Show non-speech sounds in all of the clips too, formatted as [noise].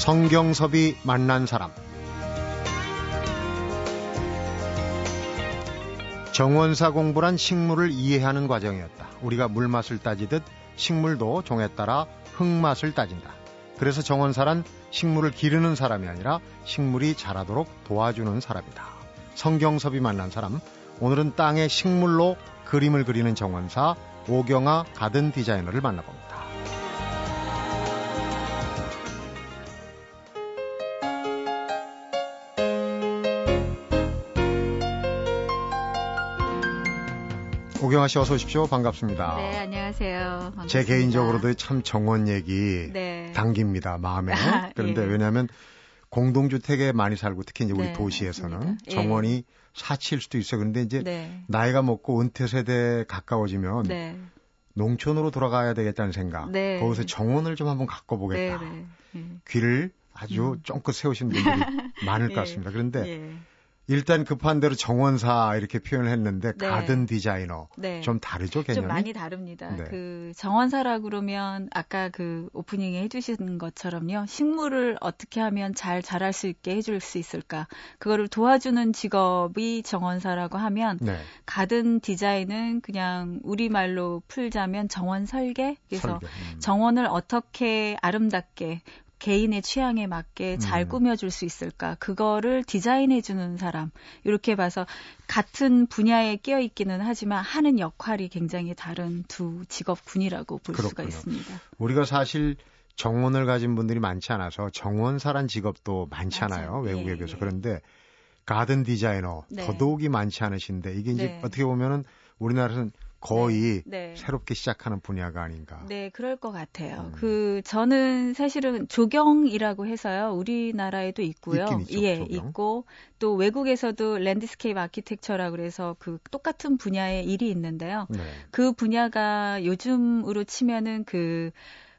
성경섭이 만난 사람 정원사 공부란 식물을 이해하는 과정이었다. 우리가 물맛을 따지듯 식물도 종에 따라 흙맛을 따진다. 그래서 정원사란 식물을 기르는 사람이 아니라 식물이 자라도록 도와주는 사람이다. 성경섭이 만난 사람, 오늘은 땅의 식물로 그림을 그리는 정원사 오경아 가든 디자이너를 만나봅니다. 오경아 씨 어서 오십시오. 반갑습니다. 네, 안녕하세요. 반갑습니다. 제 개인적으로도 참 정원 얘기 네. 당깁니다. 마음에. 아, [laughs] 그런데 예. 왜냐하면 공동주택에 많이 살고 특히 이제 우리 네, 도시에서는. 예. 정원이 사치일 수도 있어요. 그런데 이제 네. 나이가 먹고 은퇴 세대 가까워지면 네. 농촌으로 돌아가야 되겠다는 생각. 네. 거기서 정원을 좀 한번 네, 가꿔보겠다. 네. 예. 귀를 아주 쫑긋 세우신 분들이 [laughs] 많을 것 예. 같습니다. 그런데 예. 일단 급한 대로 정원사 이렇게 표현을 했는데 네. 가든 디자이너 네. 좀 다르죠 개념이? 좀 많이 다릅니다. 네. 그 정원사라 그러면 아까 그 오프닝에 해주신 것처럼요. 식물을 어떻게 하면 잘 자랄 수 있게 해줄 수 있을까? 그거를 도와주는 직업이 정원사라고 하면 네. 가든 디자인은 그냥 우리 말로 풀자면 정원 설계. 그래서 설계. 음. 정원을 어떻게 아름답게 개인의 취향에 맞게 잘 음. 꾸며줄 수 있을까? 그거를 디자인해주는 사람. 이렇게 봐서 같은 분야에 끼어 있기는 하지만 하는 역할이 굉장히 다른 두 직업군이라고 볼 수가 그렇군요. 있습니다. 우리가 사실 정원을 가진 분들이 많지 않아서 정원사란 직업도 많지 않아요. 맞아요. 외국에 예, 비해서. 예. 그런데 가든 디자이너 네. 더더욱이 많지 않으신데 이게 이제 네. 어떻게 보면은 우리나라에서는 거의 네. 새롭게 시작하는 분야가 아닌가. 네, 그럴 것 같아요. 음. 그 저는 사실은 조경이라고 해서요. 우리나라에도 있고요. 있죠, 예, 조경. 있고 또 외국에서도 landscape architecture라 그래서 그 똑같은 분야의 일이 있는데요. 네. 그 분야가 요즘으로 치면은 그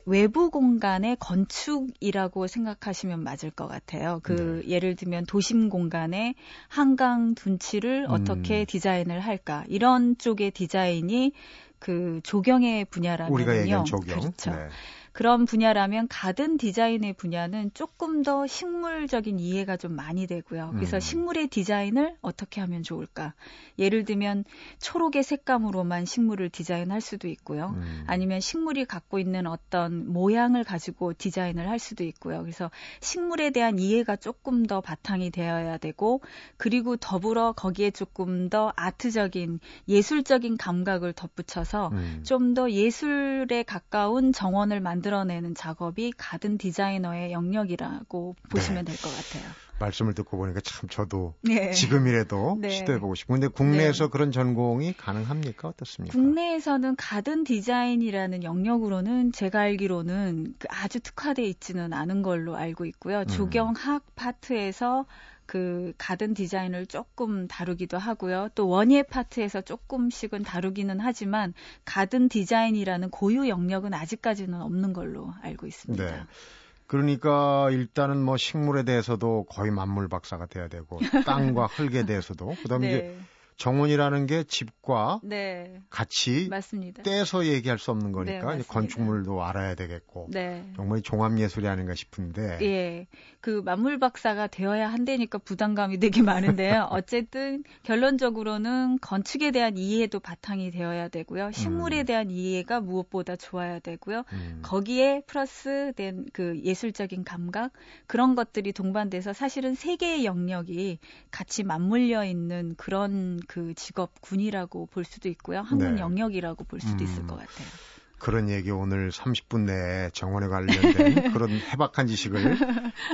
외부 공간의 건축이라고 생각하시면 맞을 것 같아요. 그 네. 예를 들면 도심 공간의 한강 둔치를 음. 어떻게 디자인을 할까 이런 쪽의 디자인이 그 조경의 분야라면요. 우리가 얘기한 조경. 그렇죠. 네. 그런 분야라면 가든 디자인의 분야는 조금 더 식물적인 이해가 좀 많이 되고요. 그래서 음. 식물의 디자인을 어떻게 하면 좋을까? 예를 들면 초록의 색감으로만 식물을 디자인할 수도 있고요. 음. 아니면 식물이 갖고 있는 어떤 모양을 가지고 디자인을 할 수도 있고요. 그래서 식물에 대한 이해가 조금 더 바탕이 되어야 되고 그리고 더불어 거기에 조금 더 아트적인 예술적인 감각을 덧붙여서 음. 좀더 예술에 가까운 정원을 만들 어내는 작업이 가든 디자이너의 영역이라고 보시면 될것 같아요. 말씀을 듣고 보니까 참 저도 네. 지금이라도 네. 시도해보고 싶고 근데 국내에서 그런 전공이 가능합니까 어떻습니까? 국내에서는 가든 디자인이라는 영역으로는 제가 알기로는 그 아주 특화돼 있지는 않은 걸로 알고 있고요. 음. 조경학 파트에서 그 가든 디자인을 조금 다루기도 하고요. 또 원예 파트에서 조금씩은 다루기는 하지만 가든 디자인이라는 고유 영역은 아직까지는 없는 걸로 알고 있습니다. 네. 그러니까 일단은 뭐 식물에 대해서도 거의 만물 박사가 돼야 되고 [laughs] 땅과 흙에 대해서도 그다음에 이제 네. 정원이라는 게 집과 네. 같이 맞습니다. 떼서 얘기할 수 없는 네, 거니까 맞습니다. 건축물도 알아야 되겠고 네. 정말 종합 예술이 아닌가 싶은데 예. 그 만물 박사가 되어야 한다니까 부담감이 되게 많은데요. [laughs] 어쨌든 결론적으로는 건축에 대한 이해도 바탕이 되어야 되고요. 식물에 음. 대한 이해가 무엇보다 좋아야 되고요. 음, 거기에 플러스 된 그 예술적인 감각 그런 것들이 동반돼서 사실은 세 개의 영역이 같이 맞물려 있는 그런 그 직업 군이라고 볼 수도 있고요. 학문 네. 영역이라고 볼 수도 있을 음. 것 같아요. 그런 얘기 오늘 30분 내에 정원에 관련된 [laughs] 그런 해박한 지식을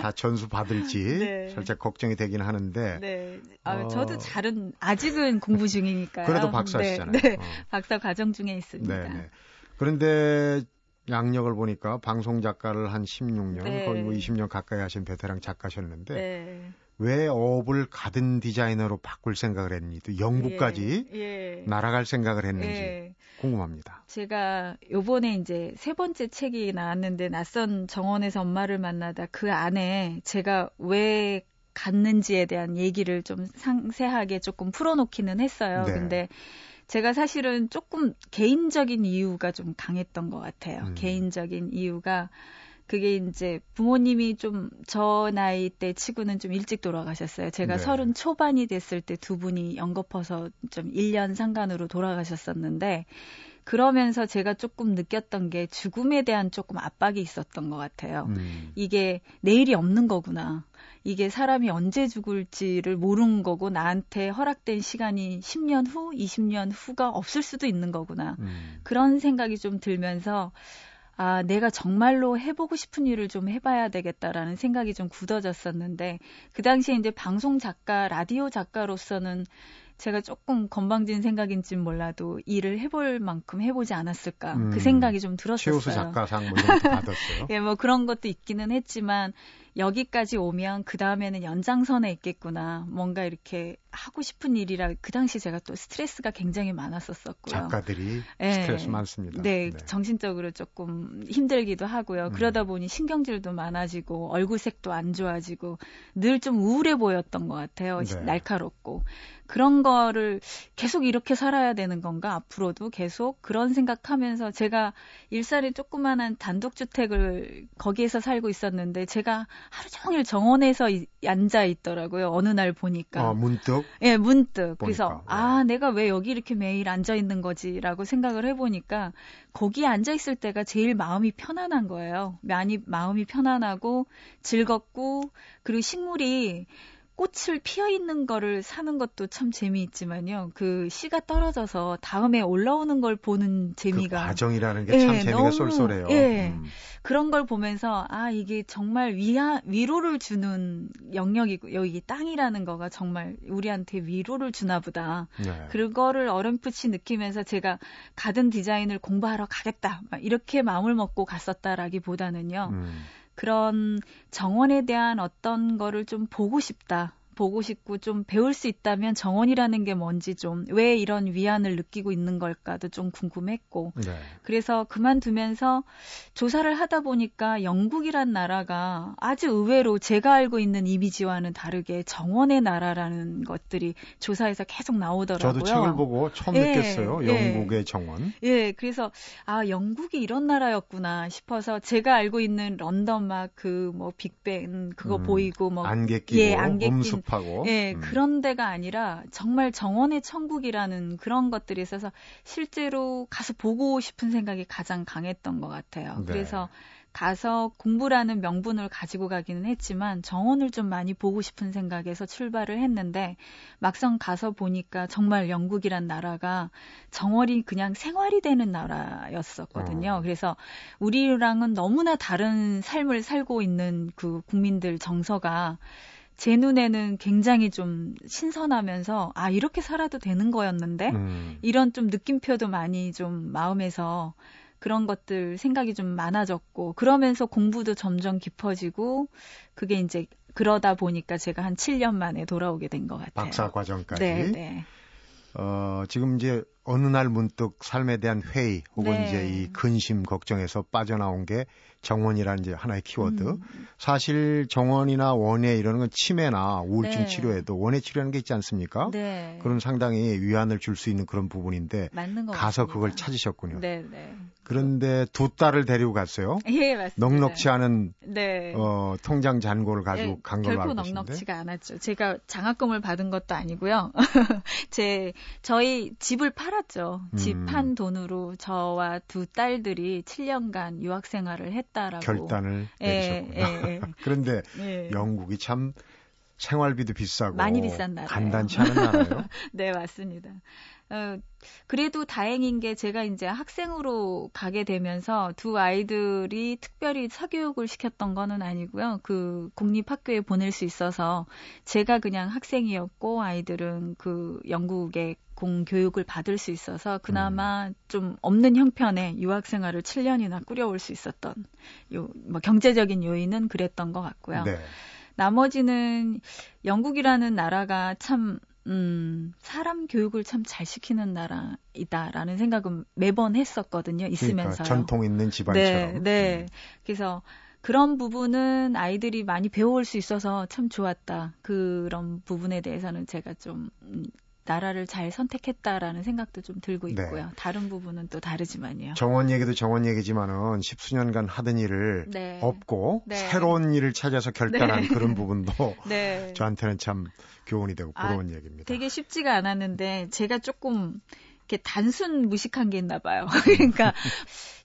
다 전수 받을지 네. 살짝 걱정이 되긴 하는데 네. 아, 어. 저도 잘은 아직은 공부 중이니까요. 그래도 박사시잖아요. 네, 네. 어. 박사 과정 중에 있습니다. 네, 네. 그런데 양력을 보니까 방송 작가를 한 16년, 네. 거의 뭐 20년 가까이 하신 베테랑 작가셨는데 네. 왜 업을 가든 디자이너로 바꿀 생각을 했니? 또 영국까지 예. 예. 날아갈 생각을 했는지 예. 궁금합니다. 제가 요번에 이제 세 번째 책이 나왔는데 낯선 정원에서 엄마를 만나다 그 안에 제가 왜 갔는지에 대한 얘기를 좀 상세하게 조금 풀어놓기는 했어요. 네. 근데 제가 사실은 조금 개인적인 이유가 좀 강했던 것 같아요. 음. 개인적인 이유가 그게 이제 부모님이 좀 저 나이 때 치고는 좀 일찍 돌아가셨어요. 제가 네. 서른 초반이 됐을 때 두 분이 연거퍼서 좀 1년 상간으로 돌아가셨었는데 그러면서 제가 조금 느꼈던 게 죽음에 대한 조금 압박이 있었던 것 같아요. 음. 이게 내일이 없는 거구나. 이게 사람이 언제 죽을지를 모르는 거고 나한테 허락된 시간이 10년 후, 20년 후가 없을 수도 있는 거구나. 음. 그런 생각이 좀 들면서 아, 내가 정말로 해보고 싶은 일을 좀 해봐야 되겠다라는 생각이 좀 굳어졌었는데, 그 당시에 이제 방송 작가, 라디오 작가로서는 제가 조금 건방진 생각인지는 몰라도 일을 해볼 만큼 해보지 않았을까. 음. 그 생각이 좀 들었었어요. 최우수 작가상 뭐 이런 것도 받았어요. [laughs] 예, 뭐 그런 것도 있기는 했지만 여기까지 오면 그 다음에는 연장선에 있겠구나. 뭔가 이렇게 하고 싶은 일이라 그 당시 제가 또 스트레스가 굉장히 많았었었고요. 작가들이 예. 스트레스 많습니다. 네, 정신적으로 조금 힘들기도 하고요. 음. 그러다 보니 신경질도 많아지고 얼굴색도 안 좋아지고 늘 좀 우울해 보였던 것 같아요. 네. 날카롭고. 그런 거를 계속 이렇게 살아야 되는 건가? 앞으로도 계속 그런 생각하면서 제가 일산에 조그만한 단독주택을 거기에서 살고 있었는데 제가 하루 종일 정원에서 이- 앉아 있더라고요. 어느 날 보니까. 어, 문득 예, 문득. 그래서, 보니까, 아, 네. 내가 왜 여기 이렇게 매일 앉아 있는 거지라고 생각을 해보니까, 거기에 앉아 있을 때가 제일 마음이 편안한 거예요. 많이, 마음이 편안하고, 즐겁고, 그리고 식물이 꽃을 피어 있는 거를 사는 것도 참 재미있지만요. 그 씨가 떨어져서 다음에 올라오는 걸 보는 그 재미가. 과정이라는 게참 예, 재미가 너무, 쏠쏠해요. 예. 음. 그런 걸 보면서 아 이게 정말 위하, 위로를 주는 영역이고 여기 땅이라는 거가 정말 우리한테 위로를 주나 보다. 네. 그거를 어렴풋이 느끼면서 제가 가든 디자인을 공부하러 가겠다. 막 이렇게 마음을 먹고 갔었다라기보다는요. 음. 그런 정원에 대한 어떤 거를 좀 보고 싶다. 보고 싶고 좀 배울 수 있다면 정원이라는 게 뭔지 좀 왜 이런 위안을 느끼고 있는 걸까도 좀 궁금했고 네. 그래서 그만두면서 조사를 하다 보니까 영국이란 나라가 아주 의외로 제가 알고 있는 이미지와는 다르게 정원의 나라라는 것들이 조사에서 계속 나오더라고요. 저도 책을 보고 처음 예, 느꼈어요. 예. 영국의 정원. 예, 그래서 아 영국이 이런 나라였구나 싶어서 제가 알고 있는 런던 막 그 뭐 빅벤 그거 음, 보이고 뭐 안개 끼고 예, 안개 낀- 음습하고. 예, 음. 그런 데가 아니라 정말 정원의 천국이라는 그런 것들이 있어서 실제로 가서 보고 싶은 생각이 가장 강했던 것 같아요. 네. 그래서 가서 공부라는 명분을 가지고 가기는 했지만 정원을 좀 많이 보고 싶은 생각에서 출발을 했는데 막상 가서 보니까 정말 영국이란 나라가 정원이 그냥 생활이 되는 나라였었거든요. 어. 그래서 우리랑은 너무나 다른 삶을 살고 있는 그 국민들 정서가 제 눈에는 굉장히 좀 신선하면서 아 이렇게 살아도 되는 거였는데 음. 이런 좀 느낌표도 많이 좀 마음에서 그런 것들 생각이 좀 많아졌고 그러면서 공부도 점점 깊어지고 그게 이제 그러다 보니까 제가 한 7년 만에 돌아오게 된 것 같아요. 박사 과정까지. 네, 네. 어, 지금 이제 어느 날 문득 삶에 대한 회의 혹은 네. 이제 이 근심 걱정에서 빠져나온 게 정원이라는 이제 하나의 키워드. 음, 사실 정원이나 원예 이런 건 치매나 우울증 네. 치료에도 원예 치료라는 게 있지 않습니까? 네. 그런 상당히 위안을 줄 수 있는 그런 부분인데 맞는 것 가서 같습니다. 그걸 찾으셨군요. 네, 네. 그런데 두 딸을 데리고 갔어요. [laughs] 예, 맞습니다. 넉넉지 않은 네. 어, 통장 잔고를 가지고 예, 간 걸로 결코 알고 있는데. 넉넉지가 않았죠. 제가 장학금을 받은 것도 아니고요. [laughs] 제 저희 집을 팔 았죠. 집 음. 판 돈으로 저와 두 딸들이 7년간 유학 생활을 했다라고. 결단을 예, 내리셨구나. 예, 예. [laughs] 그런데 예. 영국이 참 생활비도 비싸고 많이 비싼 나라예요. 간단치 않은 나라예요. [laughs] 네, 맞습니다. 어, 그래도 다행인 게 제가 이제 학생으로 가게 되면서 두 아이들이 특별히 사교육을 시켰던 거는 아니고요. 그 공립학교에 보낼 수 있어서 제가 그냥 학생이었고 아이들은 그 영국의 공교육을 받을 수 있어서 그나마 좀 없는 형편의 유학 생활을 7년이나 꾸려올 수 있었던 요 뭐 경제적인 요인은 그랬던 것 같고요. 네. 나머지는 영국이라는 나라가 참, 음, 사람 교육을 참 잘 시키는 나라이다라는 생각은 매번 했었거든요. 그러니까 있으면서요. 전통 있는 네, 집안처럼. 네. 음. 그래서 그런 부분은 아이들이 많이 배워올 수 있어서 참 좋았다. 그런 부분에 대해서는 제가 좀, 음, 나라를 잘 선택했다라는 생각도 좀 들고 네. 있고요. 다른 부분은 또 다르지만요. 정원 얘기도 정원 얘기지만은 십수년간 하던 일을 네. 없고 네. 새로운 일을 찾아서 결단한 그런 부분도 [laughs] 네. 저한테는 참 교훈이 되고 아, 부러운 얘기입니다. 되게 쉽지가 않았는데 제가 조금 이렇게 단순 무식한 게 있나 봐요. [laughs] 그러니까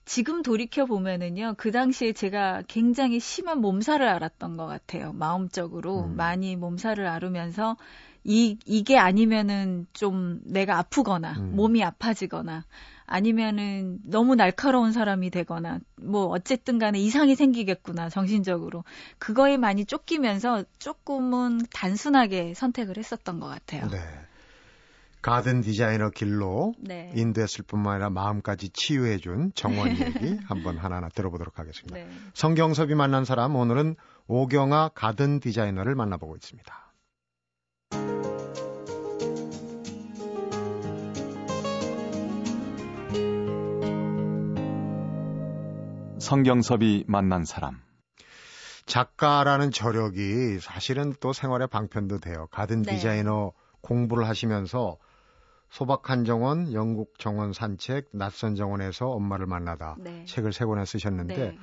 지금 돌이켜 보면은요, 그 당시에 제가 굉장히 심한 몸살을 앓았던 것 같아요. 마음적으로 음. 많이 몸살을 앓으면서 이 이게 아니면은 좀 내가 아프거나 음. 몸이 아파지거나 아니면은 너무 날카로운 사람이 되거나 뭐 어쨌든 간에 이상이 생기겠구나 정신적으로 그거에 많이 쫓기면서 조금은 단순하게 선택을 했었던 것 같아요. 네. 가든 디자이너 길로 네. 인도했을 뿐만 아니라 마음까지 치유해준 정원 얘기 한번 하나하나 들어보도록 하겠습니다. 네. 성경섭이 만난 사람 오늘은 오경아 가든 디자이너를 만나보고 있습니다. 성경섭이 만난 사람. 작가라는 저력이 사실은 또 생활의 방편도 돼요. 가든 네. 디자이너 공부를 하시면서 소박한 정원, 영국 정원 산책, 낯선 정원에서 엄마를 만나다 네. 책을 세 권을 쓰셨는데 네.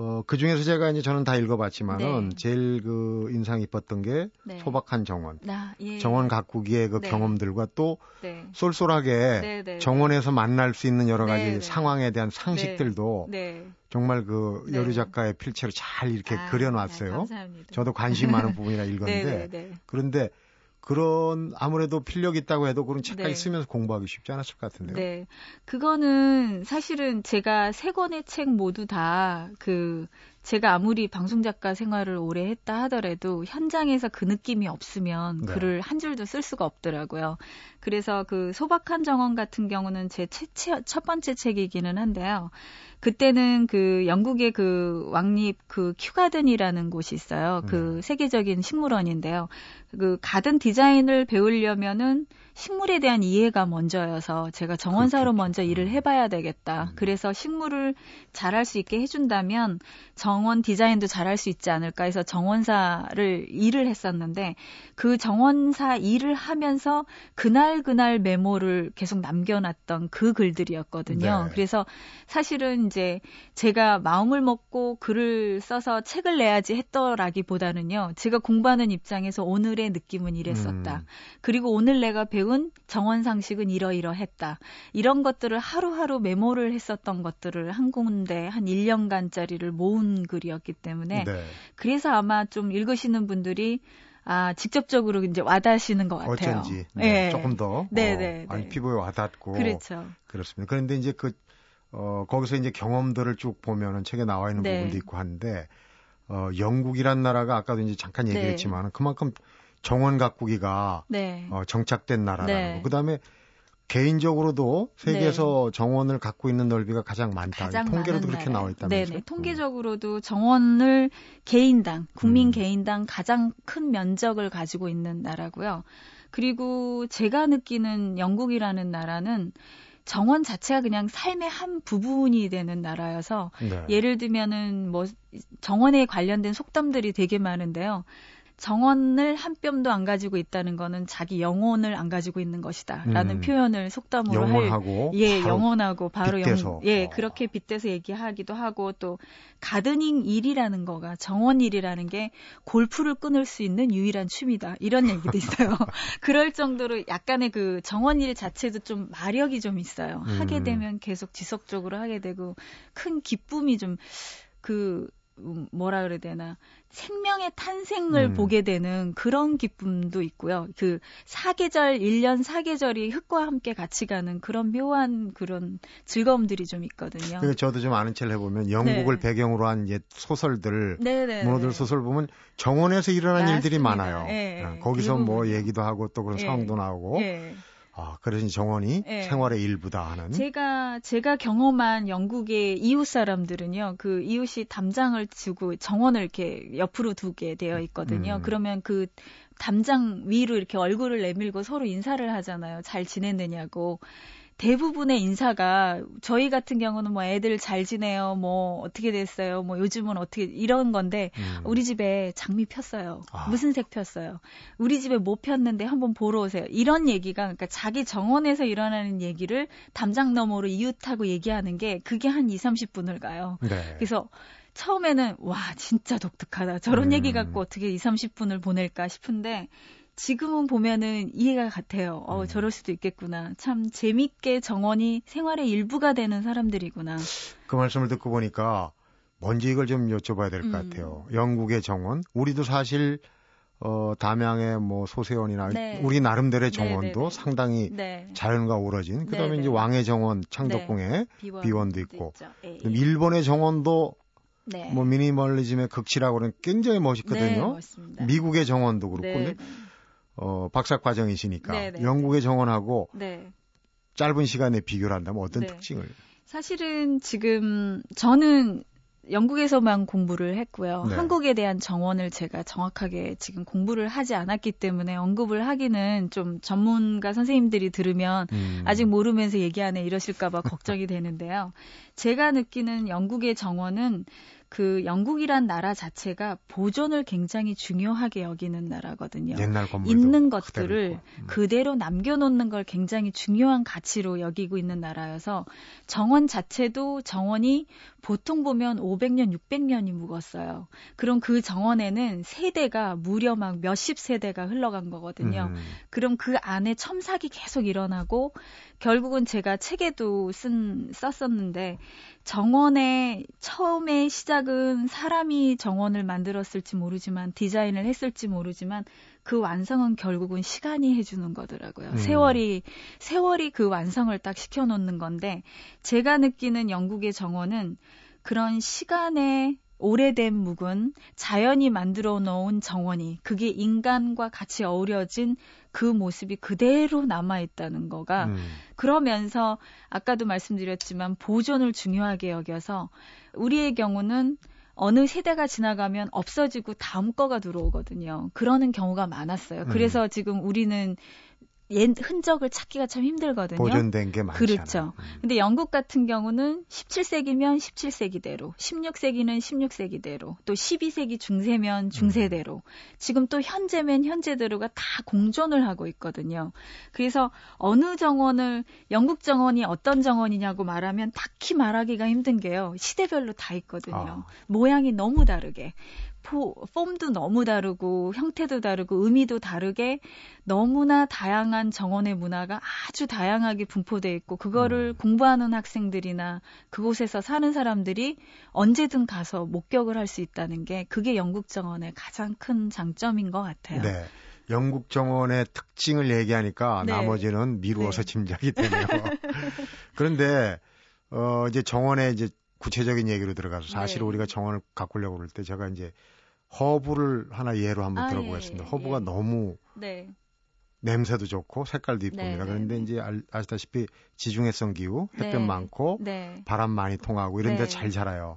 어, 그 중에서 제가 이제 저는 다 읽어봤지만은 네. 제일 그 인상 깊었던 게 네. 소박한 정원. 나, 예. 정원 가꾸기의 그 네. 경험들과 또 네. 쏠쏠하게 네, 네. 정원에서 만날 수 있는 여러 가지. 상황에 대한 상식들도 네. 정말 그 네. 여류 작가의 필체로 잘 이렇게 아, 그려놨어요. 저도 관심 많은 부분이라 [laughs] 읽었는데. 그런데 그런 아무래도 필력 있다고 해도 그런 책까지 네. 쓰면서 공부하기 쉽지 않았을 것 같은데요. 네. 그거는 사실은 제가 세 권의 책 모두 다 그 제가 아무리 방송 작가 생활을 오래 했다 하더라도 현장에서 그 느낌이 없으면 네. 글을 한 줄도 쓸 수가 없더라고요. 그래서 그 소박한 정원 같은 경우는 제 첫 번째 책이기는 한데요. 그때는 그 영국의 그 왕립 그 큐가든이라는 곳이 있어요. 그 네. 세계적인 식물원인데요. 그 가든 디자인을 배우려면은 식물에 대한 이해가 먼저여서 제가 정원사로. 먼저 일을 해봐야 되겠다. 음. 그래서 식물을 잘할 수 있게 해준다면 정원 디자인도 잘할 수 있지 않을까 해서 정원사를 일을 했었는데 그 정원사 일을 하면서 그날 그날 메모를 계속 남겨놨던 그 글들이었거든요. 네. 그래서 사실은 이제 제가 마음을 먹고 글을 써서 책을 내야지 했더라기보다는요. 제가 공부하는 입장에서 오늘의 느낌은 이랬었다. 음. 그리고 오늘 내가 배운 정원 상식은 이러이러했다. 이런 것들을 하루하루 메모를 했었던 것들을 한 군데 한 1년간짜리를 모은 글이었기 때문에 네. 그래서 아마 좀 읽으시는 분들이 아, 직접적으로 이제 와닿으시는 것 같아요. 어쩐지 네, 예. 조금 더 네, 어, 네, 아니, 네. 피부에 와닿고 그렇죠. 그렇습니다. 그런데 이제 그 어, 거기서 이제 경험들을 쭉 보면은 책에 나와 있는 네. 부분도 있고 한데 어, 영국이란 나라가 아까도 이제 잠깐 네. 얘기했지만 그만큼 정원 가꾸기가 네. 어, 정착된 나라라는 네. 거. 그다음에 개인적으로도 세계에서 정원을 갖고 있는 넓이가 가장 많다. 가장 통계로도 그렇게. 나와 있다면서요? 네네. 통계적으로도 정원을 개인당, 국민 음. 개인당 가장 큰 면적을 가지고 있는 나라고요. 그리고 제가 느끼는 영국이라는 나라는 정원 자체가 그냥 삶의 한 부분이 되는 나라여서 네. 예를 들면은 뭐 정원에 관련된 속담들이 되게 많은데요. 정원을 한 뼘도 안 가지고 있다는 거는 자기 영혼을 안 가지고 있는 것이다라는 음. 표현을 속담으로 할 영원하고 예, 바로 영원하고 바로. 영, 예, 어. 그렇게 빗대서 얘기하기도 하고 또 가드닝 일이라는 거가 정원 일이라는 게 골프를 끊을 수 있는 유일한 취미다. 이런 얘기도 [laughs] 있어요. [laughs] 그럴 정도로 약간의 그 정원 일 자체도 좀 마력이 좀 있어요. 하게 음. 되면 계속 지속적으로 하게 되고 큰 기쁨이 좀그 뭐라 그래야 되나 생명의 탄생을 음. 보게 되는 그런 기쁨도 있고요. 그 사계절 1년 사계절이 흙과 함께 같이 가는 그런 묘한 그런 즐거움들이 좀 있거든요. 그 저도 좀 아는 체를 해보면 영국을 네. 배경으로 한옛 소설들 네네. 문어들 소설 보면 정원에서 일어난 일들이 맞습니다. 많아요. 예. 어, 거기서 뭐. 얘기도 하고 또 그런 예. 상황도 나오고 예. 아 그래서 이 정원이 예. 생활의 일부다 하는 제가 제가 경험한 영국의 이웃 사람들은요. 그 이웃이 담장을 주고 정원을 이렇게 옆으로 두게 되어 있거든요. 음. 그러면 그 담장 위로 이렇게 얼굴을 내밀고 서로 인사를 하잖아요. 잘 지냈느냐고. 대부분의 인사가 저희 같은 경우는 뭐 애들 잘 지내요, 뭐 어떻게 됐어요, 뭐 요즘은 어떻게 이런 건데 음. 우리 집에 장미 폈어요. 아. 무슨 색 폈어요? 우리 집에 뭐 폈는데 한번 보러 오세요. 이런 얘기가 그러니까 자기 정원에서 일어나는 얘기를 담장 너머로 이웃하고 얘기하는 게 그게 한 2, 30분을 가요. 네. 그래서 처음에는 와 진짜 독특하다. 저런 음. 얘기 갖고 어떻게 2, 30분을 보낼까 싶은데 지금은 보면은 이해가 같아요. 어, 음. 저럴 수도 있겠구나. 참 재밌게 정원이 생활의 일부가 되는 사람들이구나. 그 말씀을 듣고 보니까 먼저 이걸 좀 여쭤봐야 될것 음. 같아요. 영국의 정원. 우리도 사실 어, 담양의 뭐 소세원이나 네. 우리 나름대로의 네, 정원도 네네네. 네. 상당히 네. 자연과 어우러진 그다음에 네네. 이제 왕의 정원 창덕궁에 네. 비원, 도 있고 예, 예. 일본의 정원도 네. 뭐 미니멀리즘의 극치라고 하는 굉장히 멋있거든요. 미국의 정원도 그렇고 근데 어, 박사 과정이시니까 네네. 네, 영국의 정원하고 네. 짧은 시간에 비교를 한다면 어떤 네. 특징을? 사실은 지금 저는 영국에서만 공부를 했고요. 네. 한국에 대한 정원을 제가 정확하게 지금 공부를 하지 않았기 때문에 언급을 하기는 좀 전문가 선생님들이 들으면 음. 아직 모르면서 얘기하네 이러실까봐 걱정이 되는데요. [laughs] 제가 느끼는 영국의 정원은 그 영국이란 나라 자체가 보존을 굉장히 중요하게 여기는 나라거든요. 옛날 있는 것들을 음. 그대로 남겨놓는 걸 굉장히 중요한 가치로 여기고 있는 나라여서 정원 자체도 정원이 보통 보면 500년, 600년이 묵었어요. 그럼 그 정원에는 세대가 무려 막 몇십 세대가 흘러간 거거든요. 음. 그럼 그 안에 첨삭이 계속 일어나고 결국은 제가 책에도 쓴 썼었는데 정원의 처음에 시작은 사람이 정원을 만들었을지 모르지만 디자인을 했을지 모르지만 그 완성은 결국은 시간이 해주는 거더라고요. 음. 세월이 세월이 그 완성을 딱 시켜놓는 건데 제가 느끼는 영국의 정원은 그런 시간의 오래된 묵은 자연이 만들어 놓은 정원이 그게 인간과 같이 어우러진 그 모습이 그대로 남아 있다는 거가 음. 그러면서 아까도 말씀드렸지만 보존을 중요하게 여겨서 우리의 경우는 어느 세대가 지나가면 없어지고 다음 거가 들어오거든요. 그러는 경우가 많았어요. 음. 그래서 지금 우리는 옛 흔적을 찾기가 참 힘들거든요. 보존된 게 많죠. 그렇죠. 음. 근데 영국 같은 경우는 17세기면 17세기대로, 16세기는 16세기대로, 또 12세기 중세면 중세대로, 음. 지금 또 현재면 현재대로가 다 공존을 하고 있거든요. 그래서 어느 정원을 영국 정원이 어떤 정원이냐고 말하면 딱히 말하기가 힘든 게요. 시대별로 다 있거든요. 아. 모양이 너무 다르게. 포, 폼도 너무 다르고 형태도 다르고 의미도 다르게 너무나 다양한 정원의 문화가 아주 다양하게 분포돼 있고 그거를 음. 공부하는 학생들이나 그곳에서 사는 사람들이 언제든 가서 목격을 할 수 있다는 게 그게 영국 정원의 가장 큰 장점인 것 같아요. 네. 영국 정원의 특징을 얘기하니까 네. 나머지는 미루어서 네. 짐작이 되네요. [laughs] 그런데 어 이제 정원의 이제 구체적인 얘기로 들어가서 사실 네. 우리가 정원을 가꾸려고 그럴 때 제가 이제 허브를 하나 예로 한번 아, 들어보겠습니다. 예, 허브가 예. 너무 네. 냄새도 좋고 색깔도 이쁩니다. 네, 그런데 네, 이제 아, 시다시피 지중해성 기후, 햇볕 네, 많고 네. 바람 많이 통하고 이런 데잘 네. 자라요.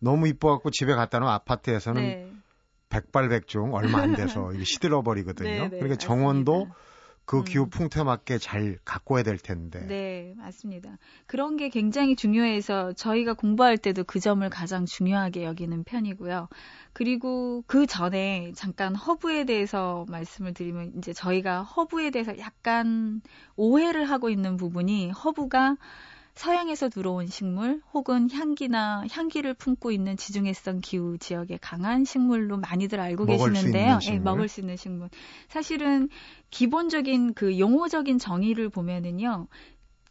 너무 이뻐갖고 집에 갖다 놓은 아파트에서는 백발백중 얼마 안 돼서 이게 시들어 버리거든요. 그러니까 정원도 맞습니다. 그 음. 기후 풍토에 맞게 잘 가꿔야 될 텐데. 네, 맞습니다. 그런 게 굉장히 중요해서 저희가 공부할 때도 그 점을 가장 중요하게 여기는 편이고요. 그리고 그 전에 잠깐 허브에 대해서 말씀을 드리면 이제 저희가 허브에 대해서 약간 오해를 하고 있는 부분이 허브가 서양에서 들어온 식물 혹은 향기나 향기를 품고 있는 지중해성 기후 지역에 강한 식물로 많이들 알고 계시는데요. 예, 먹을 수 있는 식물. 사실은 기본적인 그 용어적인 정의를 보면은요.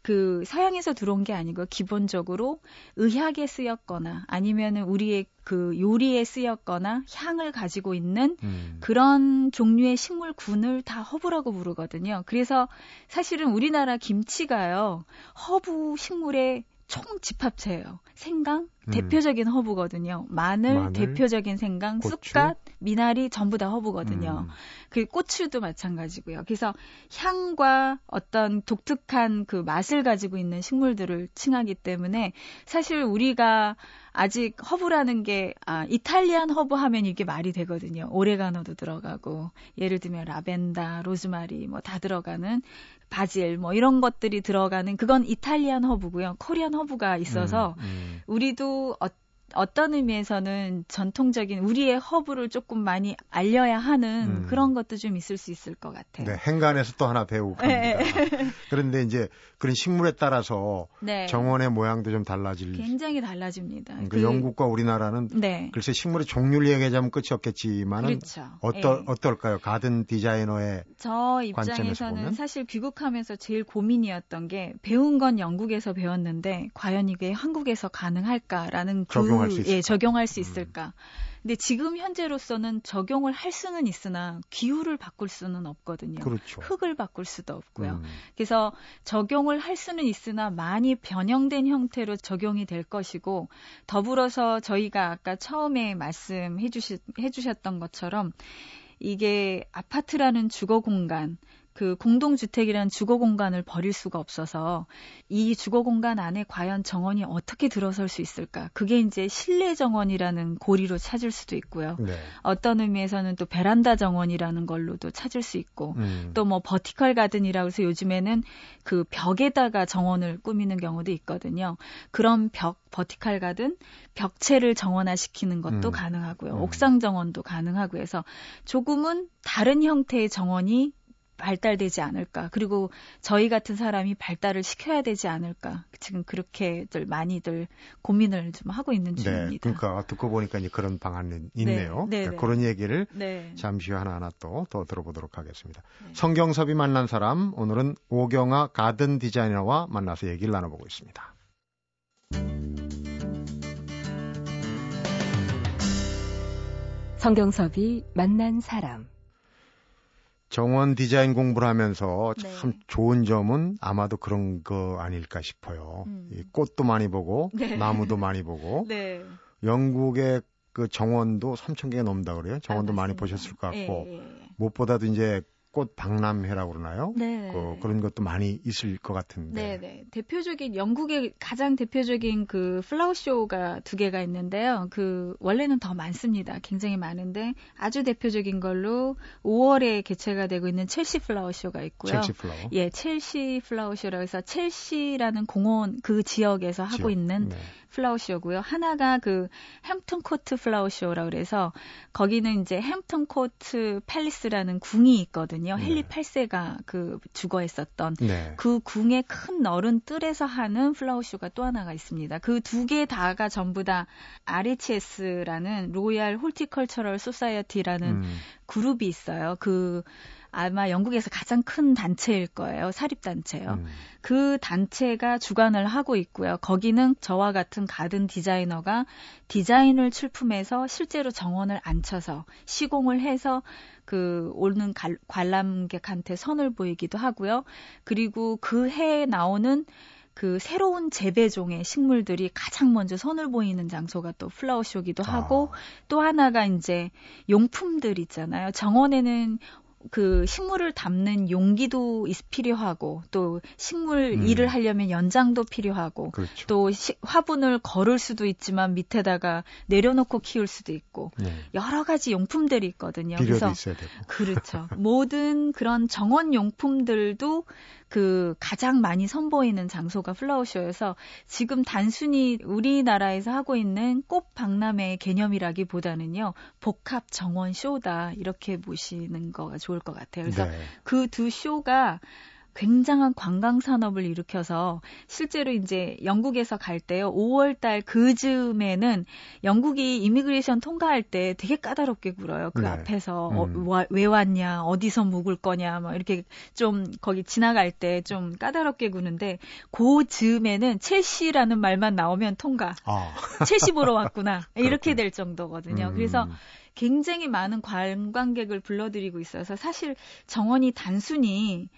그 서양에서 들어온 게 아니고 기본적으로 의학에 쓰였거나 아니면은 우리의 그 요리에 쓰였거나 향을 가지고 있는 음. 그런 종류의 식물군을 다 허브라고 부르거든요. 그래서 사실은 우리나라 김치가요. 허브 식물의 총 집합체예요. 생강, 음. 대표적인 허브거든요. 마늘, 마늘 대표적인 생강, 고추? 쑥갓, 미나리 전부 다 허브거든요. 음. 그 고추도 마찬가지고요. 그래서 향과 어떤 독특한 그 맛을 가지고 있는 식물들을 칭하기 때문에 사실 우리가 아직 허브라는 게 아, Italian 허브 하면 이게 말이 되거든요. 오레가노도 들어가고 예를 들면 라벤더, 로즈마리 뭐 다 들어가는 바질 뭐 이런 것들이 들어가는 그건 Italian 허브고요. Korean 허브가 있어서 음, 음. 우리도 어, 어떤 의미에서는 전통적인 우리의 허브를 조금 많이 알려야 하는 음. 그런 것도 좀 있을 수 있을 것 같아요. 네, 행간에서 또 하나 배우고 갑니다. 네. [laughs] 그런데 이제 그런 식물에 따라서 네. 정원의 모양도 좀 달라질. 굉장히 달라집니다. 그, 그 영국과 우리나라는 네. 글쎄 식물의 종류를 얘기하자면 끝이 없겠지만은 그렇죠. 어떨 네. 어떨까요? 가든 디자이너의 저 입장에서는 사실 귀국하면서 제일 고민이었던 게 배운 건 영국에서 배웠는데 과연 이게 한국에서 가능할까라는 그 적용할 수 있을까? 예, 적용할 수 음. 있을까? 음. 근데 지금 현재로서는 적용을 할 수는 있으나 기후를 바꿀 수는 없거든요. 그렇죠. 흙을 바꿀 수도 없고요. 음. 그래서 적용을 할 수는 있으나 많이 변형된 형태로 적용이 될 것이고 더불어서 저희가 아까 처음에 말씀해 주시, 해주셨던 것처럼 이게 아파트라는 주거 공간 그 공동주택이라는 주거 공간을 버릴 수가 없어서 이 주거 공간 안에 과연 정원이 어떻게 들어설 수 있을까? 그게 이제 실내 정원이라는 고리로 찾을 수도 있고요. 네. 어떤 의미에서는 또 베란다 정원이라는 걸로도 찾을 수 있고 음. 또뭐 버티컬 가든이라고 해서 요즘에는 그 벽에다가 정원을 꾸미는 경우도 있거든요. 그런 벽 버티컬 가든 벽체를 정원화시키는 것도 음. 가능하고요. 음. 옥상 정원도 가능하고 해서 조금은 다른 형태의 정원이 발달되지 않을까. 그리고 저희 같은 사람이 발달을 시켜야 되지 않을까. 지금 그렇게들 많이들 고민을 좀 하고 있는 네, 중입니다. 네, 그러니까 듣고 보니까 이제 그런 방안이 있네요. 네, 네, 그러니까 그런 얘기를 네. 잠시 후 하나하나 또더 들어보도록 하겠습니다. 네. 성경섭이 만난 사람 오늘은 오경아 가든 디자이너와 만나서 얘기를 나눠보고 있습니다. 성경섭이 만난 사람 정원 디자인 공부를 하면서 네. 참 좋은 점은 아마도 그런 거 아닐까 싶어요. 음. 이 꽃도 많이 보고 네. 나무도 많이 보고 [laughs] 네. 영국의 그 정원도 3천 개가 넘다 그래요. 정원도 아, 많이 보셨을 것 같고 예, 예. 무엇보다도 이제 꽃 박람회라고 그러나요? 네. 그, 그런 것도 많이 있을 것 같은데. 네, 네. 대표적인 영국의 가장 대표적인 그 플라워 쇼가 두 개가 있는데요. 그 원래는 더 많습니다. 굉장히 많은데 아주 대표적인 걸로 5월에 개최가 되고 있는 첼시 flower show가 있고요. 첼시 flower. 예, 첼시 flower show라고 해서 첼시라는 공원 그 지역에서 지역. 하고 있는 네. flower show고요. 하나가 그 햄튼 코트 flower show라 그래서 거기는 이제 햄튼 코트 팰리스라는 궁이 있거든요. 네. 헨리 8세가 그 주거했었던 네. 그 궁의 큰 넓은 뜰에서 하는 flower show가 또 하나가 있습니다. 그 두 개 다가 전부 다 RHS라는 Royal Horticultural Society라는 음. 그룹이 있어요. 그 아마 영국에서 가장 큰 단체일 거예요. 사립단체요. 음. 그 단체가 주관을 하고 있고요. 거기는 저와 같은 가든 디자이너가 디자인을 출품해서 실제로 정원을 앉혀서 시공을 해서 그 오는 관람객한테 선을 보이기도 하고요. 그리고 그 해에 나오는 그 새로운 재배종의 식물들이 가장 먼저 선을 보이는 장소가 또 플라워쇼기도 하고 아. 또 하나가 이제 용품들 있잖아요. 정원에는 그 식물을 담는 용기도 필요하고 또 식물 음. 일을 하려면 연장도 필요하고 그렇죠. 또 시, 화분을 걸을 수도 있지만 밑에다가 내려놓고 키울 수도 있고 네. 여러 가지 용품들이 있거든요. 그래서. 그렇죠. 모든 그런 정원 용품들도 그 가장 많이 선보이는 장소가 플라워쇼여서 지금 단순히 우리나라에서 하고 있는 꽃 박람회 개념이라기보다는요 복합 정원 쇼다 이렇게 보시는 거가 좋을 것 같아요. 그래서 네. 그두 쇼가 굉장한 관광 산업을 일으켜서 실제로 이제 영국에서 갈 때요. 5월 달 그 즈음에는 영국이 이미그레이션 통과할 때 되게 까다롭게 굴어요. 그 네. 앞에서 어, 음. 어, 왜 왔냐, 어디서 묵을 거냐, 뭐 이렇게 좀 거기 지나갈 때 좀 까다롭게 구는데 그 즈음에는 첼시라는 말만 나오면 통과. 아. [laughs] 첼시 보러 왔구나. 이렇게 될 정도거든요. 음. 그래서 굉장히 많은 관광객을 불러들이고 있어서 사실 정원이 단순히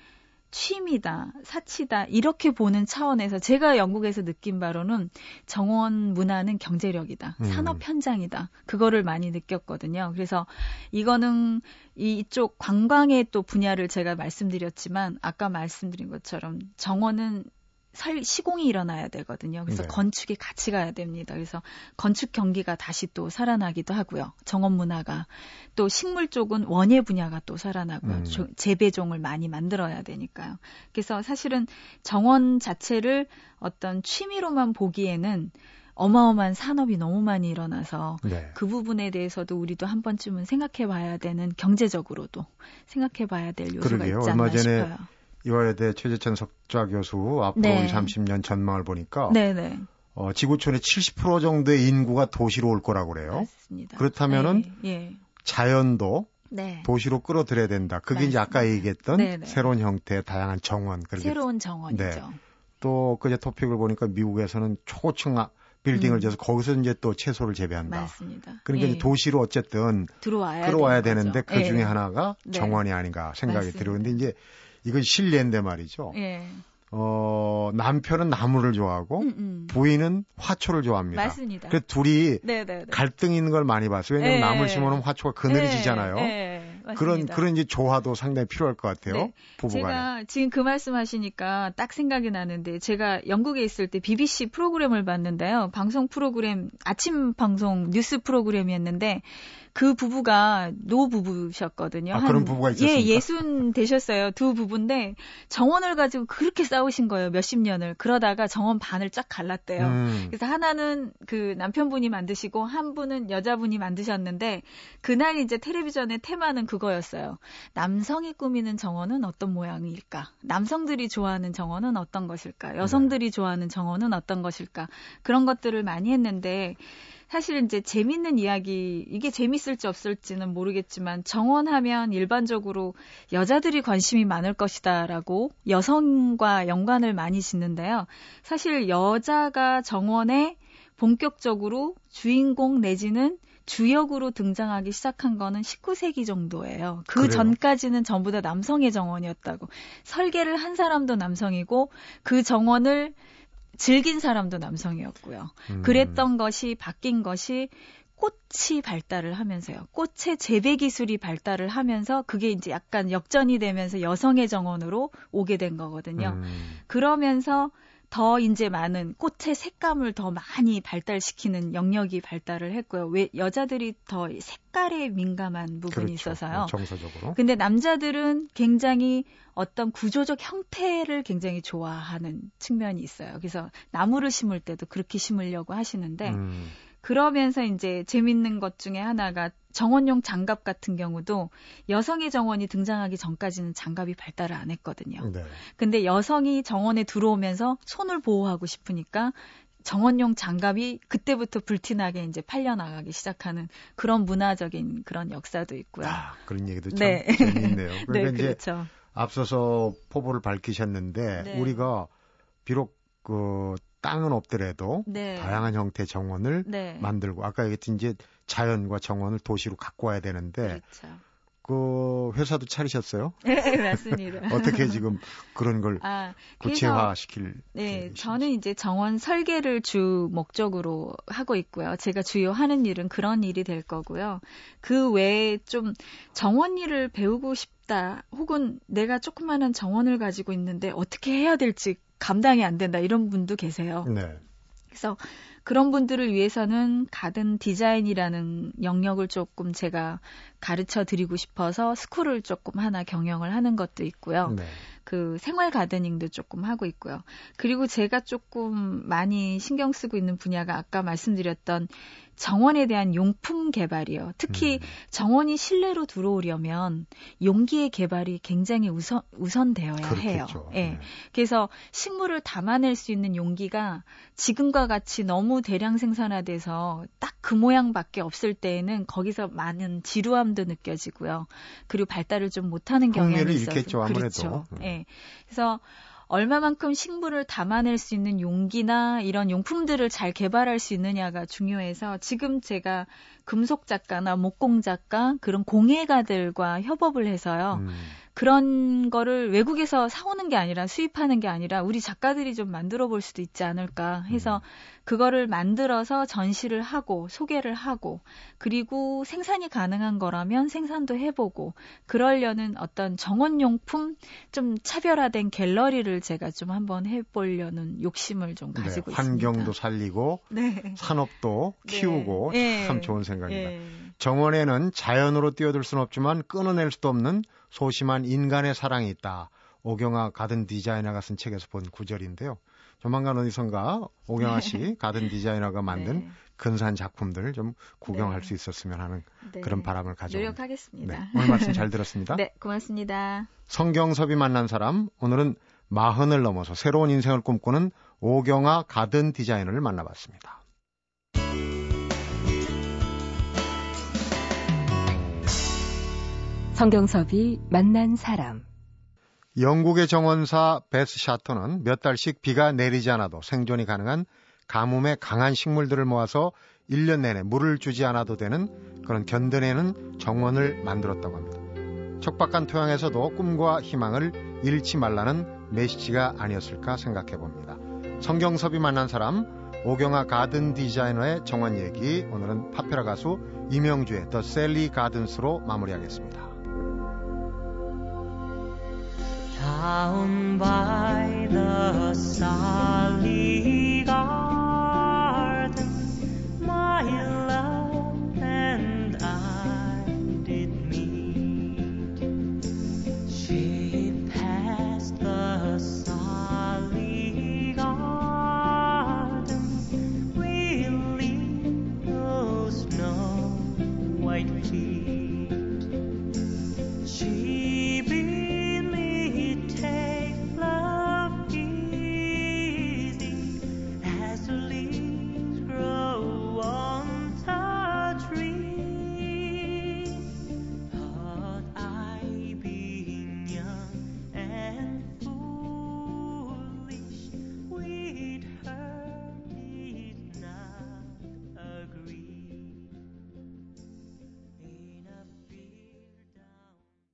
취미다, 사치다 이렇게 보는 차원에서 제가 영국에서 느낀 바로는 정원 문화는 경제력이다, 음. 산업 현장이다 그거를 많이 느꼈거든요. 그래서 이거는 이쪽 관광의 또 분야를 제가 말씀드렸지만 아까 말씀드린 것처럼 정원은 설, 시공이 일어나야 되거든요. 그래서 네. 건축이 같이 가야 됩니다. 그래서 건축 경기가 다시 또 살아나기도 하고요. 정원 문화가 또 식물 쪽은 원예 분야가 또 살아나고요. 음. 조- 재배종을 많이 만들어야 되니까요. 그래서 사실은 정원 자체를 어떤 취미로만 보기에는 어마어마한 산업이 너무 많이 일어나서 네. 그 부분에 대해서도 우리도 한 번쯤은 생각해 봐야 되는 경제적으로도 생각해 봐야 될 요소가 그러게요. 있지 않나 얼마 전에 싶어요. 이화여대 최재천 석좌 교수 앞으로 네. 30년 전망을 보니까 네네. 어, 지구촌의 70% 정도의 인구가 도시로 올 거라고 그래요. 맞습니다. 그렇다면은 예, 예. 자연도 네. 도시로 끌어들여야 된다. 그게 이제 아까 맞습니다. 얘기했던 네네. 새로운 형태의 다양한 정원. 새로운 정원이죠. 네. 또 그제 토픽을 보니까 미국에서는 초고층 아- 빌딩을 음. 지어서 거기서 이제 또 채소를 재배한다. 맞습니다. 그러니까 예. 이제 도시로 어쨌든 들어와야 끌어와야 되는 되는데. 그 중에 예. 하나가 네. 정원이 아닌가 생각이 맞습니다. 들어요. 근데 이제 이건 실례인데 말이죠. 예. 어, 남편은 나무를 좋아하고 음, 음. 부인은 화초를 좋아합니다. 맞습니다. 그 둘이 네네네. 갈등 있는 걸 많이 봤어요. 왜냐면 예. 나무를 심어놓으면 화초가 그늘이 지잖아요. 예, 예, 그런 맞습니다. 그런 이제 조화도 상당히 필요할 것 같아요. 네. 부부간에. 제가 지금 그 말씀하시니까 딱 생각이 나는데 제가 영국에 있을 때 BBC 프로그램을 봤는데요. 방송 프로그램 아침 방송 뉴스 프로그램이었는데 그 부부가 노 부부셨거든요. 아, 그런 부부가 예, 있었습니까? 예순 되셨어요. 두 부부인데 정원을 가지고 그렇게 싸우신 거예요. 몇십 년을. 그러다가 정원 반을 쫙 갈랐대요. 음, 그래서 하나는 그 남편분이 만드시고 한 분은 여자분이 만드셨는데 그날 이제 텔레비전의 테마는 그거였어요. 남성이 꾸미는 정원은 어떤 모양일까? 남성들이 좋아하는 정원은 어떤 것일까? 여성들이 좋아하는 정원은 어떤 것일까? 그런 것들을 많이 했는데 사실 이제 재밌는 이야기 이게 재밌을지 없을지는 모르겠지만 정원하면 일반적으로 여자들이 관심이 많을 것이다라고 여성과 연관을 많이 짓는데요. 사실 여자가 정원에 본격적으로 주인공 내지는 주역으로 등장하기 시작한 거는 19세기 정도예요. 그 그래요? 전까지는 전부 다 남성의 정원이었다고. 설계를 한 사람도 남성이고 그 정원을 즐긴 사람도 남성이었고요. 음. 그랬던 것이 바뀐 것이 꽃이 발달을 하면서요. 꽃의 재배 기술이 발달을 하면서 그게 이제 약간 역전이 되면서 여성의 정원으로 오게 된 거거든요. 음, 그러면서 더 이제 많은 꽃의 색감을 더 많이 발달시키는 영역이 발달을 했고요. 왜 여자들이 더 색깔에 민감한 부분이 그렇죠. 있어서요. 정서적으로. 근데 남자들은 굉장히 어떤 구조적 형태를 굉장히 좋아하는 측면이 있어요. 그래서 나무를 심을 때도 그렇게 심으려고 하시는데 음, 그러면서 이제 재밌는 것 중에 하나가 정원용 장갑 같은 경우도 여성의 정원이 등장하기 전까지는 장갑이 발달을 안 했거든요. 네. 근데 여성이 정원에 들어오면서 손을 보호하고 싶으니까 정원용 장갑이 그때부터 불티나게 이제 팔려 나가기 시작하는 그런 문화적인 그런 역사도 있고요. 아, 그런 얘기도 참 네. 재미있네요. [laughs] 그러니까 네, 그렇죠. 앞서서 포부를 밝히셨는데 네. 우리가 비록 그 땅은 없더라도 네. 다양한 형태의 정원을 네. 만들고 아까 얘기했듯이 이제 자연과 정원을 도시로 갖고 와야 되는데 그렇죠. 그 회사도 차리셨어요? [laughs] 네, 맞습니다. [laughs] 어떻게 지금 그런 걸 아, 그래서 구체화 시킬 네. 저는 이제 정원 설계를 주 목적으로 하고 있고요. 제가 주요 하는 일은 그런 일이 될 거고요. 그 외에 좀 정원 일을 배우고 싶다, 혹은 내가 조그마한 정원을 가지고 있는데 어떻게 해야 될지 감당이 안 된다, 이런 분도 계세요. 네. 그래서 그런 분들을 위해서는 가든 디자인이라는 영역을 조금 제가 가르쳐 드리고 싶어서 스쿨을 조금 하나 경영을 하는 것도 있고요. 네. 그 생활 가드닝도 조금 하고 있고요. 그리고 제가 조금 많이 신경 쓰고 있는 분야가 아까 말씀드렸던 정원에 대한 용품 개발이요. 특히 음. 정원이 실내로 들어오려면 용기의 개발이 굉장히 우선 우선되어야 해요. 그렇겠죠. 예. 네. 그래서 식물을 담아낼 수 있는 용기가 지금과 같이 너무 대량 생산화돼서 딱 그 모양밖에 없을 때에는 거기서 많은 지루함도 느껴지고요. 그리고 발달을 좀 못하는 경향이 있어서 아무래도. 그렇죠. 음. 예. 그래서 얼마만큼 식물을 담아낼 수 있는 용기나 이런 용품들을 잘 개발할 수 있느냐가 중요해서 지금 제가 금속 작가나 목공 작가 그런 공예가들과 협업을 해서요. 음. 그런 거를 외국에서 사오는 게 아니라 수입하는 게 아니라 우리 작가들이 좀 만들어 볼 수도 있지 않을까 해서 음. 그거를 만들어서 전시를 하고 소개를 하고 그리고 생산이 가능한 거라면 생산도 해보고 그러려는 어떤 정원용품 좀 차별화된 갤러리를 제가 좀 한번 해보려는 욕심을 좀 네, 가지고 네, 환경도 있습니다. 살리고 네. 산업도 네. 키우고 네. 참 좋은 생각입니다. 네. 정원에는 자연으로 뛰어들 수는 없지만 끊어낼 수도 없는 소심한 인간의 사랑이 있다. 오경아 가든 디자이너가 쓴 책에서 본 구절인데요. 조만간 어디선가 오경아 씨 [laughs] 네. 가든 디자이너가 만든 네. 근사한 작품들 좀 구경할 네. 수 있었으면 하는 네. 그런 바람을 가지고 노력하겠습니다. 네. 오늘 말씀 잘 들었습니다. [laughs] 네, 고맙습니다. 성경섭이 만난 사람 오늘은 마흔을 넘어서 새로운 인생을 꿈꾸는 오경아 가든 디자이너를 만나봤습니다. 성경섭이 만난 사람 영국의 정원사 베스 샤터는 몇 달씩 비가 내리지 않아도 생존이 가능한 가뭄에 강한 식물들을 모아서 1년 내내 물을 주지 않아도 되는 그런 견뎌내는 정원을 만들었다고 합니다. 척박한 토양에서도 꿈과 희망을 잃지 말라는 메시지가 아니었을까 생각해 봅니다. 성경섭이 만난 사람 오경아 가든 디자이너의 정원 얘기 오늘은 파페라 가수 이명주의 더 셀리 가든스로 마무리하겠습니다. Down by the Sally